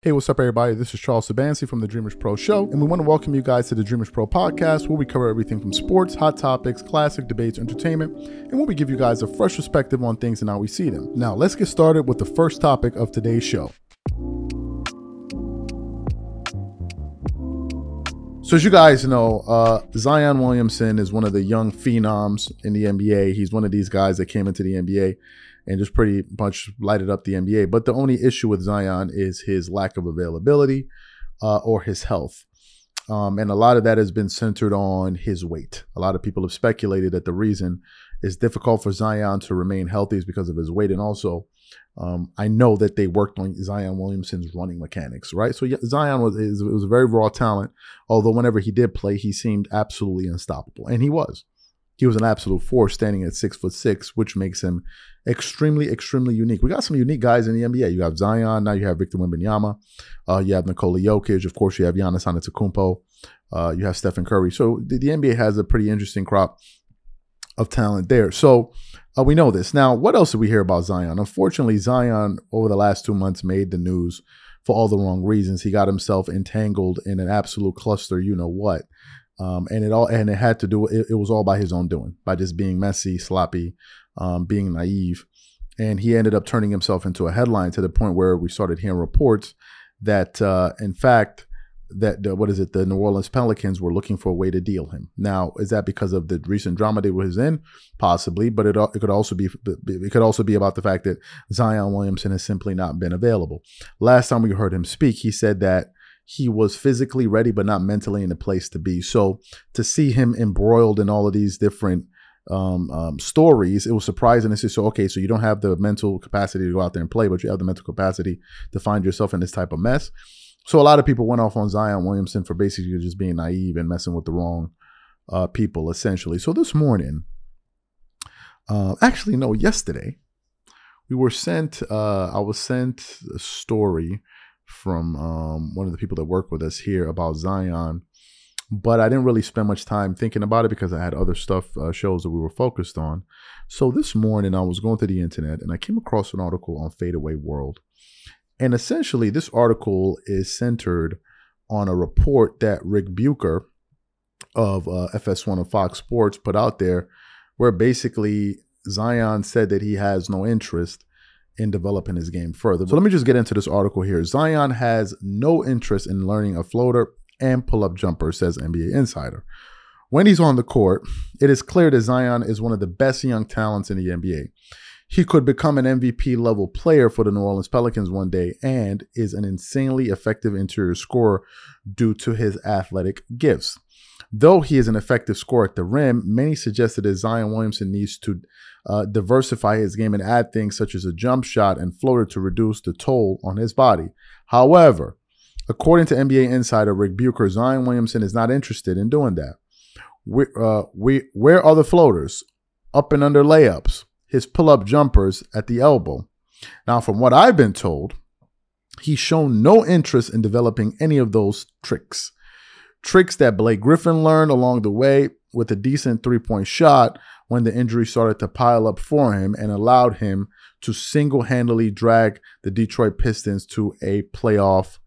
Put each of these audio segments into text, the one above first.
Hey, what's up, everybody? This is Charles Sabansi from the Dreamers Pro Show, and we want to welcome you guys to the Dreamers Pro podcast, where we cover everything from sports, hot topics, classic debates, entertainment, and where we give you guys a fresh perspective on things and how we see them. Now, let's get started with the first topic of today's show. So, as you guys know, uh, Zion Williamson is one of the young phenoms in the NBA. He's one of these guys that came into the NBA and just pretty much lighted up the NBA. But the only issue with Zion is his lack of availability uh, or his health. Um, and a lot of that has been centered on his weight. A lot of people have speculated that the reason it's difficult for Zion to remain healthy is because of his weight. And also, um, I know that they worked on Zion Williamson's running mechanics, right? So Zion was, was a very raw talent. Although whenever he did play, he seemed absolutely unstoppable. And he was he was an absolute force standing at six foot six, which makes him extremely, extremely unique. We got some unique guys in the NBA. You have Zion, now you have Victor Wembanyama, uh, you have Nikola Jokic, of course, you have Giannis Antetokounmpo, uh, you have Stephen Curry. So the, the, NBA has a pretty interesting crop of talent there. So uh, we know this. Now, what else did we hear about Zion? Unfortunately, Zion over the last two months made the news for all the wrong reasons. He got himself entangled in an absolute cluster, you know what. Um, and it all and it had to do it, it, was all by his own doing by just being messy sloppy um, being naive. And he ended up turning himself into a headline to the point where we started hearing reports that uh, in fact that uh, what is it the new orleans pelicans were looking for a way to deal him. Now is that because of the recent drama they was in? Possibly but it, it could also be it could also be about the fact that zion williamson has simply not been available. Last time we heard him speak he said that he was physically ready, but not mentally in a place to be. So to see him embroiled in all of these different um, um, stories, it was surprising to see. So, okay, so you don't have the mental capacity to go out there and play, but you have the mental capacity to find yourself in this type of mess. So a lot of people went off on Zion Williamson for basically just being naive and messing with the wrong uh, people, essentially. So this morning, uh, actually, no, yesterday, we were sent. Uh, I was sent a story from um, one of the people that work with us here about Zion. But I didn't really spend much time thinking about it because I had other stuff, uh, shows that we were focused on. So this morning I was going to the internet and I came across an article on Fadeaway World. And essentially, this article is centered on a report that Rick Bucher of uh, FS1 of Fox Sports put out there, where basically Zion said that he has no interest in developing his game further. So let me just get into this article here. Zion has no interest in learning a floater and pull up jumper, says NBA Insider. When he's on the court, it is clear that Zion is one of the best young talents in the NBA. He could become an MVP level player for the New Orleans Pelicans one day and is an insanely effective interior scorer due to his athletic gifts. Though he is an effective scorer at the rim, many suggested that Zion Williamson needs to uh, diversify his game and add things such as a jump shot and floater to reduce the toll on his body. However, according to NBA insider Rick Bucher, Zion Williamson is not interested in doing that. We, uh, we, where are the floaters? Up and under layups, his pull up jumpers at the elbow. Now, from what I've been told, he's shown no interest in developing any of those tricks tricks that Blake Griffin learned along the way with a decent three point shot when the injury started to pile up for him and allowed him to single handedly drag the Detroit Pistons to a playoff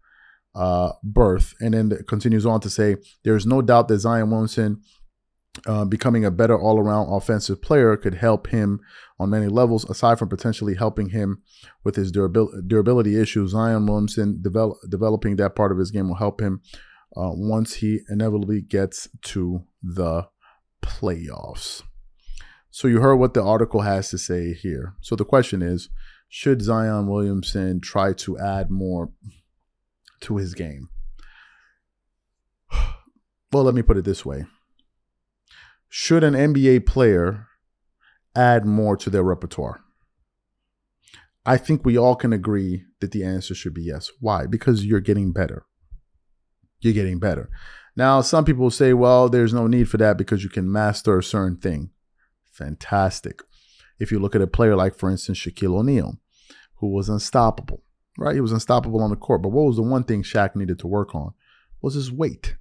uh, berth. And then it continues on to say there's no doubt that Zion Williamson. Uh, becoming a better all around offensive player could help him on many levels, aside from potentially helping him with his durabil- durability issues. Zion Williamson develop- developing that part of his game will help him uh, once he inevitably gets to the playoffs. So you heard what the article has to say here. So the question is, should Zion Williamson try to add more to his game? Well, let me put it this way. Should an NBA player add more to their repertoire? I think we all can agree that the answer should be yes. Why? Because you're getting better you're getting better. Now, some people say, well, there's no need for that because you can master a certain thing. Fantastic. If you look at a player like, for instance, Shaquille O'Neal, who was unstoppable, right? He was unstoppable on the court. But what was the one thing Shaq needed to work on? Was his weight,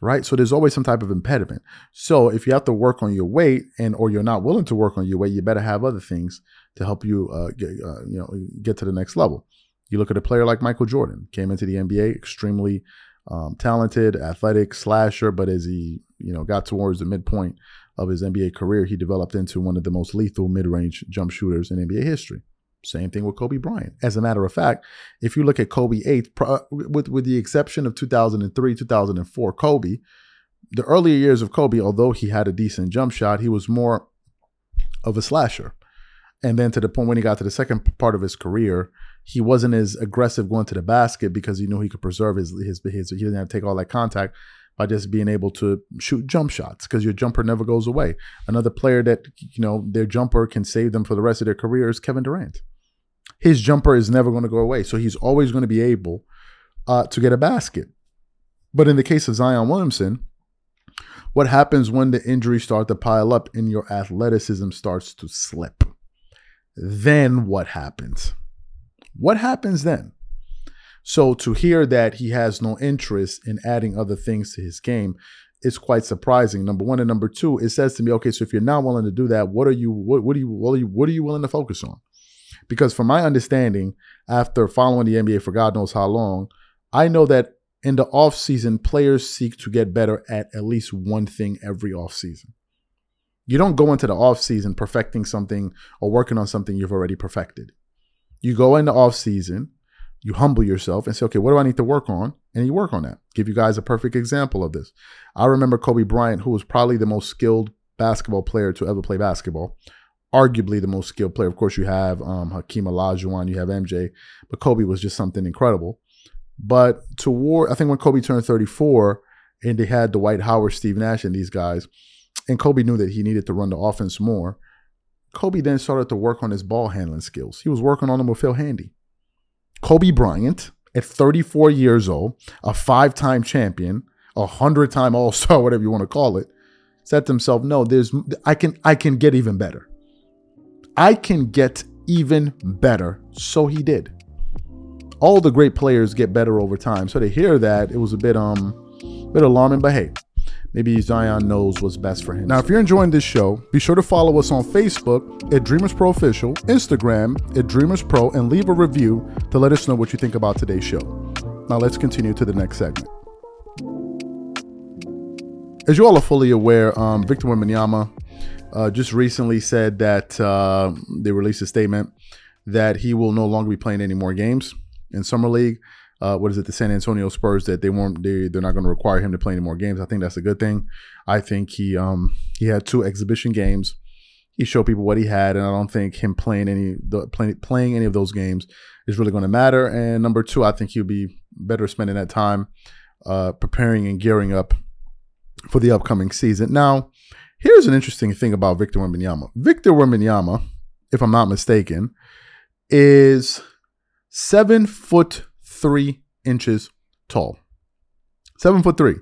right? So there's always some type of impediment. So if you have to work on your weight and or you're not willing to work on your weight, you better have other things to help you uh, get, uh, you know, get to the next level. You look at a player like Michael Jordan, came into the NBA extremely um, talented, athletic slasher, but as he you know got towards the midpoint of his NBA career, he developed into one of the most lethal mid-range jump shooters in NBA history. Same thing with Kobe Bryant. As a matter of fact, if you look at Kobe 8, uh, with, with the exception of 2003, 2004, Kobe, the earlier years of Kobe, although he had a decent jump shot, he was more of a slasher. And then to the point when he got to the second part of his career, he wasn't as aggressive going to the basket because he knew he could preserve his his, his he didn't have to take all that contact by just being able to shoot jump shots because your jumper never goes away. Another player that you know their jumper can save them for the rest of their career is Kevin Durant. His jumper is never going to go away, so he's always going to be able uh, to get a basket. But in the case of Zion Williamson, what happens when the injuries start to pile up and your athleticism starts to slip? Then what happens? What happens then? So to hear that he has no interest in adding other things to his game is quite surprising. Number one and number two, it says to me, okay, so if you're not willing to do that, what are you what, what are you what are you what are you willing to focus on? Because from my understanding, after following the NBA for God knows how long, I know that in the offseason, players seek to get better at at least one thing every offseason. You don't go into the offseason perfecting something or working on something you've already perfected. You go in the offseason, you humble yourself and say, okay, what do I need to work on? And you work on that. Give you guys a perfect example of this. I remember Kobe Bryant, who was probably the most skilled basketball player to ever play basketball, arguably the most skilled player. Of course, you have um, Hakeem Olajuwon, you have MJ, but Kobe was just something incredible. But toward, I think when Kobe turned 34 and they had Dwight Howard, Steve Nash, and these guys, and Kobe knew that he needed to run the offense more. Kobe then started to work on his ball handling skills. He was working on them with Phil Handy. Kobe Bryant, at 34 years old, a five time champion, a hundred time All Star, whatever you want to call it, said to himself, "No, there's I can I can get even better. I can get even better." So he did. All the great players get better over time. So to hear that, it was a bit um, bit alarming. But hey, maybe Zion knows what's best for him. Now, if you're enjoying this show, be sure to follow us on Facebook at Dreamers Pro Official, Instagram at Dreamers Pro, and leave a review to let us know what you think about today's show. Now, let's continue to the next segment. As you all are fully aware, um, Victor Wembanyama uh, just recently said that uh, they released a statement that he will no longer be playing any more games in Summer League uh, what is it, the San Antonio Spurs that they won't they they're not going to require him to play any more games. I think that's a good thing. I think he um he had two exhibition games. He showed people what he had, and I don't think him playing any the playing playing any of those games is really going to matter. And number two, I think he'll be better spending that time uh, preparing and gearing up for the upcoming season. Now, here's an interesting thing about Victor Wembanyama. Victor Wembanyama, if I'm not mistaken, is seven foot three inches tall. Seven foot three.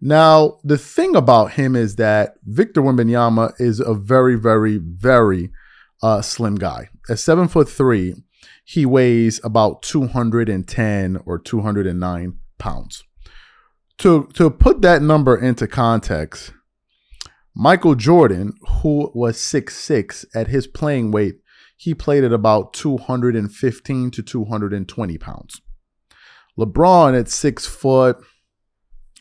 Now, the thing about him is that Victor Wembanyama is a very, very, very uh, slim guy. At seven foot three, he weighs about 210 or 209 pounds. To, to put that number into context, Michael Jordan, who was six six at his playing weight, he played at about 215 to 220 pounds. LeBron at six foot.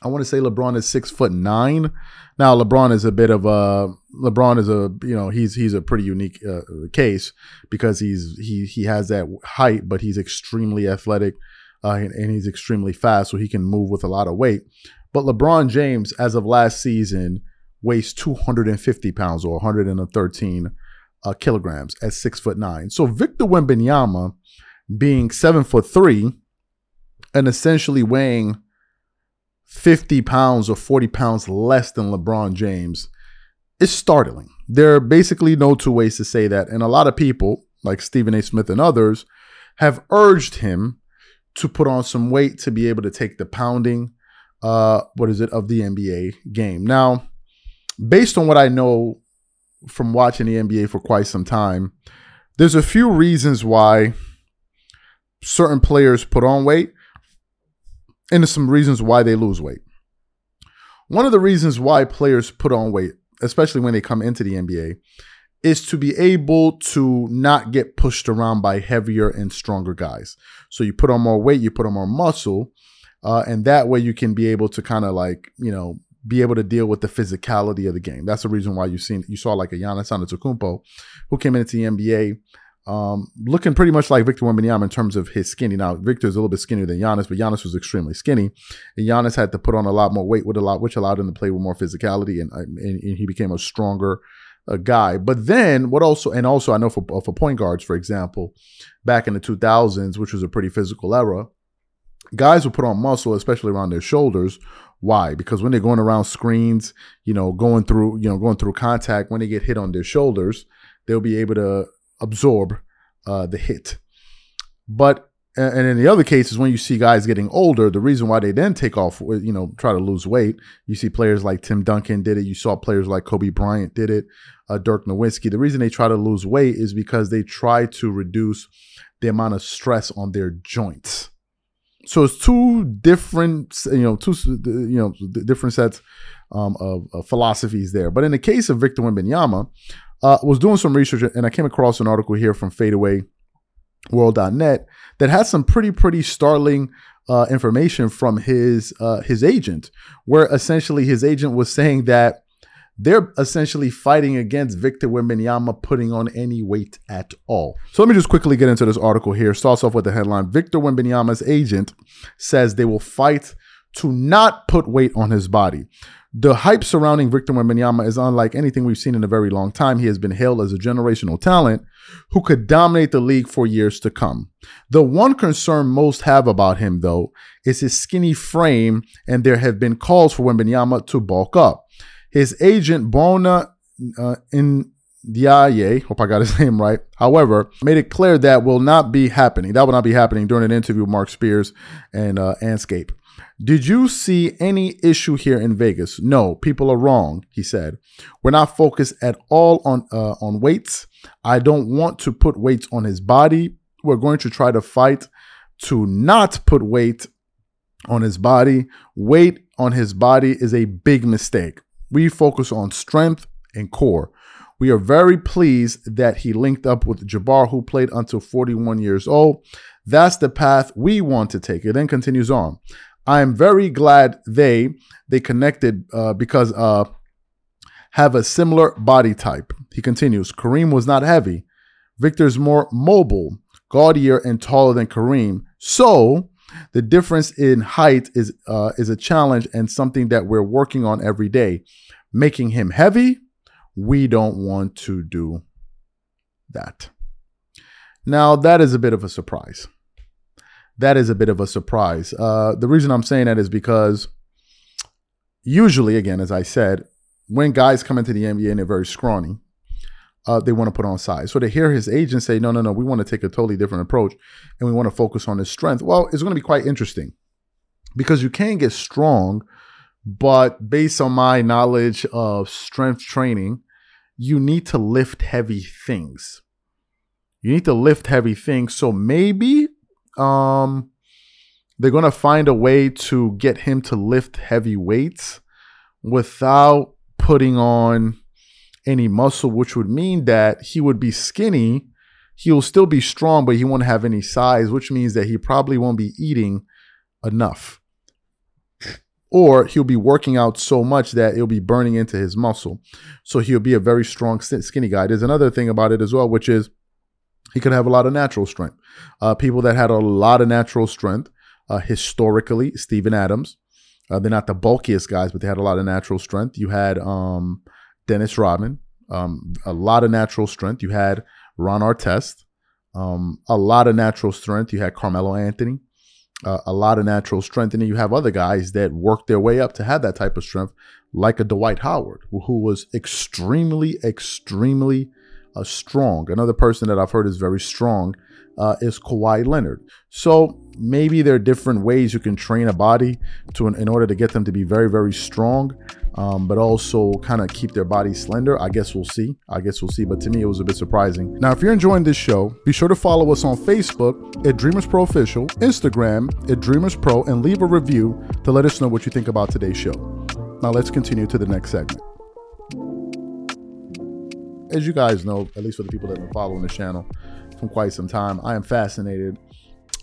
I want to say LeBron is six foot nine. Now LeBron is a bit of a LeBron is a you know he's he's a pretty unique uh, case because he's he he has that height, but he's extremely athletic uh, and, and he's extremely fast, so he can move with a lot of weight. But LeBron James, as of last season, weighs 250 pounds or 113 uh, kilograms at six foot nine. So Victor Wembanyama, being seven foot three and essentially weighing 50 pounds or 40 pounds less than LeBron James is startling. There are basically no two ways to say that. And a lot of people, like Stephen A. Smith and others, have urged him to put on some weight to be able to take the pounding, uh, what is it, of the NBA game. Now, based on what I know from watching the NBA for quite some time, there's a few reasons why certain players put on weight into some reasons why they lose weight. One of the reasons why players put on weight, especially when they come into the NBA, is to be able to not get pushed around by heavier and stronger guys. So you put on more weight, you put on more muscle, uh, and that way you can be able to kind of like you know be able to deal with the physicality of the game. That's the reason why you seen you saw like a Giannis Antetokounmpo who came into the NBA um, looking pretty much like Victor Wembanyama in terms of his skinny. Now Victor is a little bit skinnier than Giannis, but Giannis was extremely skinny, and Giannis had to put on a lot more weight with a lot, which allowed him to play with more physicality, and, and, and he became a stronger uh, guy. But then what also, and also I know for for point guards, for example, back in the 2000s, which was a pretty physical era, guys would put on muscle, especially around their shoulders. Why? Because when they're going around screens, you know, going through, you know, going through contact, when they get hit on their shoulders, they'll be able to absorb uh, the hit. But and in the other cases, when you see guys getting older, the reason why they then take off, you know, try to lose weight, you see players like Tim Duncan did it. You saw players like Kobe Bryant did it, uh, Dirk Nowitzki. The reason they try to lose weight is because they try to reduce the amount of stress on their joints. So it's two different, you know, two you know different sets um, of, of philosophies there. But in the case of Victor Wembanyama, uh, was doing some research and I came across an article here from fadeawayworld.net that had some pretty, pretty startling uh, information from his uh, his agent, where essentially his agent was saying that they're essentially fighting against Victor Wembanyama putting on any weight at all. So let me just quickly get into this article here. Starts off with the headline: Victor Wembanyama's agent says they will fight to not put weight on his body. The hype surrounding Victor Wembanyama is unlike anything we've seen in a very long time. He has been hailed as a generational talent who could dominate the league for years to come. The one concern most have about him, though, is his skinny frame, and there have been calls for Wembanyama to bulk up. His agent, Bouna uh, in Diaye, hope I got his name right, however, made it clear that will not be happening. That will not be happening during an interview with Mark Spears and uh, Andscape. Did you see any issue here in Vegas? No, people are wrong, he said. We're not focused at all on uh, on weights. I don't want to put weights on his body. We're going to try to fight to not put weight on his body. Weight on his body is a big mistake. We focus on strength and core. We are very pleased that he linked up with Jabbar, who played until 41 years old. That's the path we want to take. It then continues on. I am very glad they they connected uh, because uh, have a similar body type. He continues. Kareem was not heavy. Victor's more mobile, gaudier, and taller than Kareem. So the difference in height is uh, is a challenge and something that we're working on every day. Making him heavy, we don't want to do that. Now that is a bit of a surprise that is a bit of a surprise. Uh, the reason I'm saying that is because usually, again, as I said, when guys come into the NBA and they're very scrawny, uh, they want to put on size. So to hear his agent say, no, no, no, we want to take a totally different approach and we want to focus on his strength, well, it's going to be quite interesting because you can get strong, but based on my knowledge of strength training, you need to lift heavy things. You need to lift heavy things. So maybe um they're going to find a way to get him to lift heavy weights without putting on any muscle, which would mean that he would be skinny. He'll still be strong, but he won't have any size, which means that he probably won't be eating enough. Or he'll be working out so much that it'll be burning into his muscle. So he'll be a very strong, skinny guy. There's another thing about it as well, which is he could have a lot of natural strength. Uh, people that had a lot of natural strength uh, historically, Steven Adams. Uh, they're not the bulkiest guys, but they had a lot of natural strength. You had um, Dennis Rodman, um, a lot of natural strength. You had Ron Artest, um, a lot of natural strength. You had Carmelo Anthony, uh, a lot of natural strength. And then you have other guys that worked their way up to have that type of strength, like a Dwight Howard, who was extremely, extremely uh, strong. Another person that I've heard is very strong uh, is Kawhi Leonard. So maybe there are different ways you can train a body to in order to get them to be very very strong, um, but also kind of keep their body slender. I guess we'll see. I guess we'll see. But to me, it was a bit surprising. Now, if you're enjoying this show, be sure to follow us on Facebook at Dreamers Pro Official, Instagram at Dreamers Pro, and leave a review to let us know what you think about today's show. Now let's continue to the next segment. as you guys know, at least for the people that have been following the channel from quite some time, I am fascinated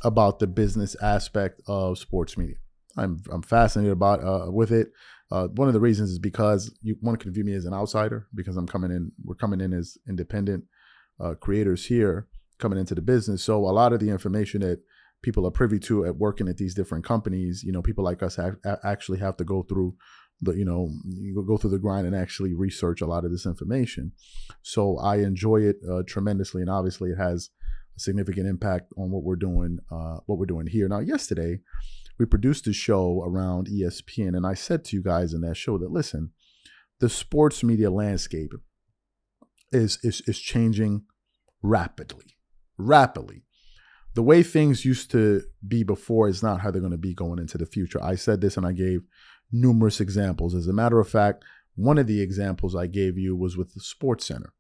about the business aspect of sports media. I'm I'm fascinated about uh, with it. Uh, one of the reasons is because you one can view me as an outsider because I'm coming in. We're coming in as independent uh, creators here, coming into the business. So a lot of the information that people are privy to at working at these different companies, you know, people like us actually have to go through the you know you go through the grind and actually research a lot of this information. So I enjoy it uh, tremendously, and obviously it has a significant impact on what we're doing, uh, what we're doing here. Now, yesterday we produced a show around ESPN, and I said to you guys in that show that listen, the sports media landscape is is is changing rapidly, rapidly. The way things used to be before is not how they're going to be going into the future. I said this and I gave numerous examples. As a matter of fact, one of the examples I gave you was with the Sports Center.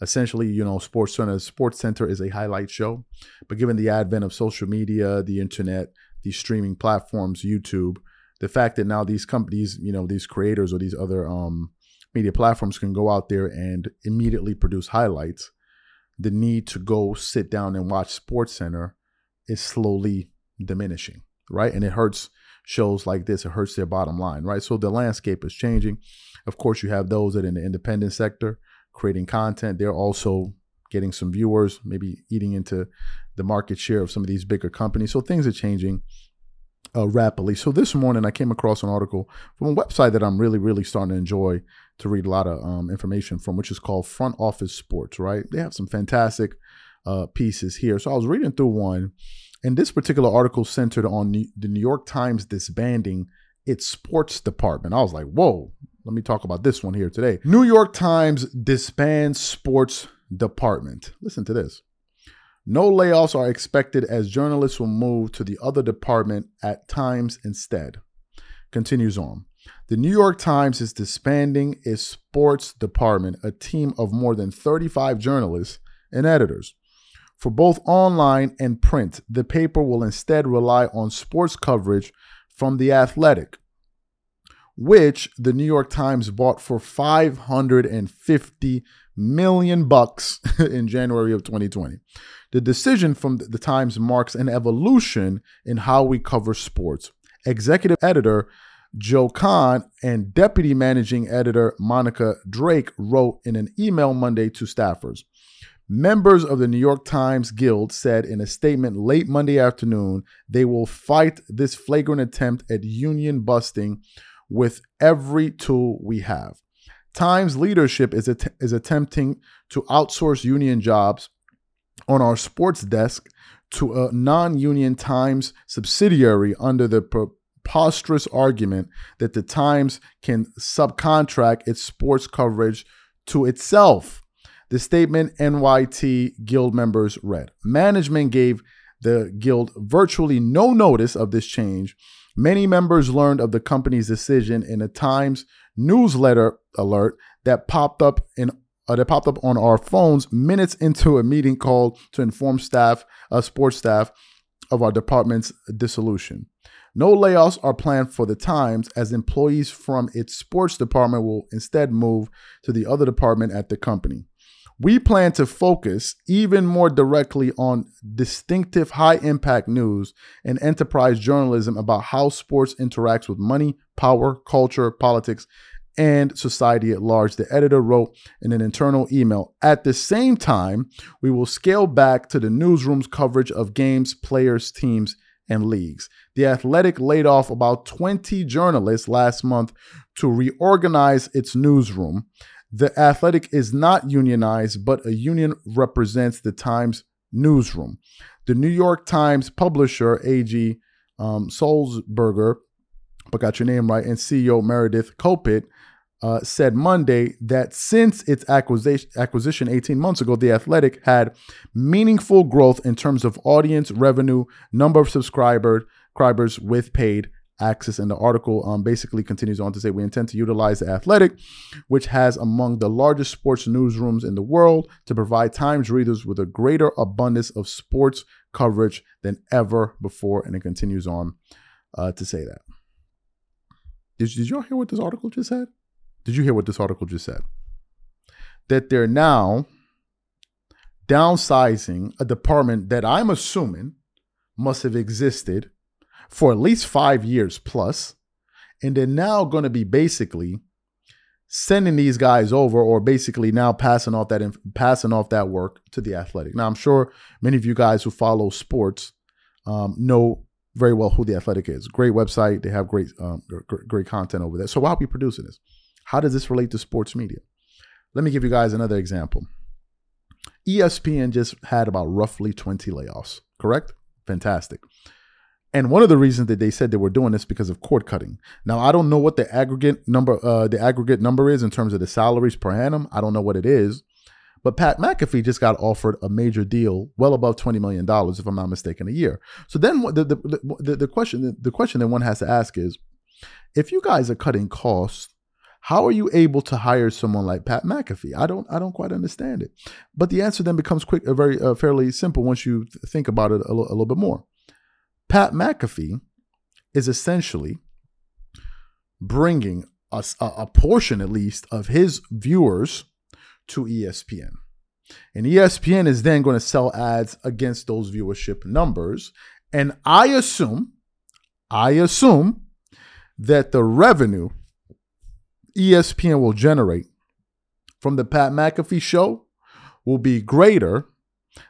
Essentially, you know, Sports Center, Sports Center is a highlight show, but given the advent of social media, the internet, these streaming platforms, YouTube, the fact that now these companies, you know, these creators or these other um, media platforms can go out there and immediately produce highlights, the need to go sit down and watch Sports Center is slowly diminishing, right? And it hurts shows like this, it hurts their bottom line, right? So the landscape is changing. Of course, you have those that in the independent sector creating content, they're also getting some viewers, maybe eating into the market share of some of these bigger companies. So things are changing uh, rapidly. So this morning I came across an article from a website that I'm really, really starting to enjoy to read a lot of um, information from, which is called Front Office Sports. Right? They have some fantastic uh, pieces here. So I was reading through one, and this particular article centered on the New York Times disbanding its sports department. I was like, whoa. Let me talk about this one here today. New York Times disbands sports department. Listen to this. No layoffs are expected as journalists will move to the other department at times instead. Continues on. The New York Times is disbanding its sports department, a team of more than 35 journalists and editors. For both online and print, the paper will instead rely on sports coverage from The Athletic, which the New York Times bought for 550 million bucks in January of 2020. The decision from the Times marks an evolution in how we cover sports. Executive editor Joe Kahn and deputy managing editor Monica Drake wrote in an email Monday to staffers. Members of the New York Times Guild said in a statement late Monday afternoon they will fight this flagrant attempt at union busting with every tool we have. Times leadership is, att- is attempting to outsource union jobs on our sports desk to a non union Times subsidiary under the preposterous argument that the Times can subcontract its sports coverage to itself. The statement NYT Guild members read Management gave the Guild virtually no notice of this change. Many members learned of the company's decision in a Times newsletter alert that popped up in uh, that popped up on our phones minutes into a meeting called to inform staff, uh, sports staff, of our department's dissolution. No layoffs are planned for the Times, as employees from its sports department will instead move to the other department at the company. We plan to focus even more directly on distinctive high impact news and enterprise journalism about how sports interacts with money, power, culture, politics, and society at large, the editor wrote in an internal email. At the same time, we will scale back to the newsroom's coverage of games, players, teams, and leagues. The Athletic laid off about 20 journalists last month to reorganize its newsroom. The Athletic is not unionized, but a union represents the Times newsroom. The New York Times publisher, A.G. Um, Sulzberger, but got your name right, and CEO Meredith Kopit uh, said Monday that since its acquisition, acquisition 18 months ago, The Athletic had meaningful growth in terms of audience, revenue, number of subscribers, subscribers with paid access. And the article um, basically continues on to say we intend to utilize The Athletic, which has among the largest sports newsrooms in the world, to provide Times readers with a greater abundance of sports coverage than ever before. And it continues on uh, to say that. Did, did y'all hear what this article just said? Did you hear what this article just said? that they're now downsizing a department that I'm assuming must have existed for at least five years plus, and they're now going to be basically sending these guys over or basically now passing off that passing off that work to the athletic. Now i'm sure many of you guys who follow sports um, know very well who the athletic is. Great website. They have great um, great content over there. So why are we producing this how does this relate to sports media? Let me give you guys another example. Espn just had about roughly 20 layoffs correct? Fantastic and one of the reasons that they said they were doing this because of cord cutting. Now I don't know what the aggregate number uh, the aggregate number is in terms of the salaries per annum. I don't know what it is. But Pat McAfee just got offered a major deal, well above twenty million dollars, if I'm not mistaken, a year. So then the the, the, the question the question that one has to ask is, if you guys are cutting costs, how are you able to hire someone like Pat McAfee? I don't I don't quite understand it. But the answer then becomes quick, uh, very uh, fairly simple once you think about it a, l- a little bit more. Pat McAfee is essentially bringing a, a portion, at least, of his viewers to ESPN. And ESPN is then going to sell ads against those viewership numbers. And I assume, I assume that the revenue ESPN will generate from the Pat McAfee show will be greater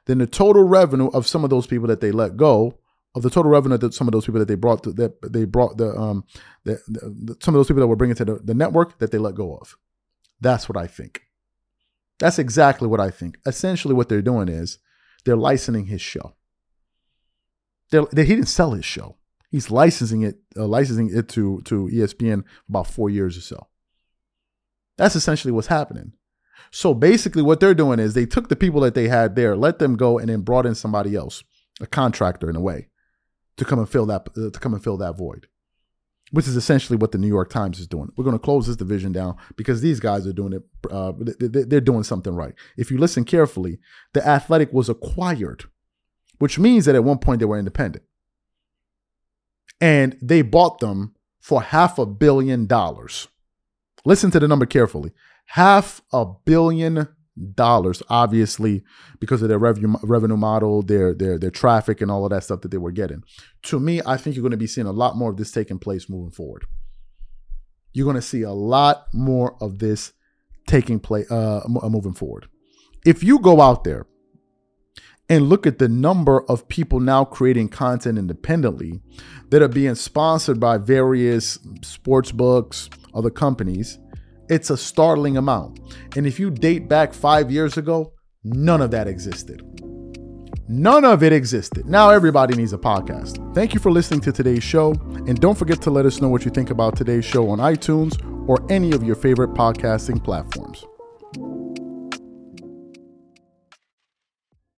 than the total revenue of some of those people that they let go of the total revenue that some of those people that they brought to, that they brought the um the, the, some of those people that were bringing to the, the network that they let go of. That's what I think. That's exactly what I think. Essentially, what they're doing is they're licensing his show. They, he didn't sell his show. He's licensing it, uh, licensing it to to ESPN about four years or so. That's essentially what's happening. So basically, what they're doing is they took the people that they had there, let them go, and then brought in somebody else, a contractor in a way to come and fill that uh, to come and fill that void which is essentially what the New York Times is doing. We're going to close this division down because these guys are doing it. Uh, they're doing something right. If you listen carefully, the Athletic was acquired, which means that at one point they were independent, and they bought them for half a billion dollars. Listen to the number carefully: half a billion dollars, obviously because of their revenue revenue model, their their their traffic, and all of that stuff that they were getting. To me, I think you're going to be seeing a lot more of this taking place moving forward. You're going to see a lot more of this taking place uh, uh, moving forward. If you go out there and look at the number of people now creating content independently that are being sponsored by various sports books, other companies, it's a startling amount. And if you date back five years ago, none of that existed. None of it existed. Now everybody needs a podcast. Thank you for listening to today's show. And don't forget to let us know what you think about today's show on iTunes or any of your favorite podcasting platforms.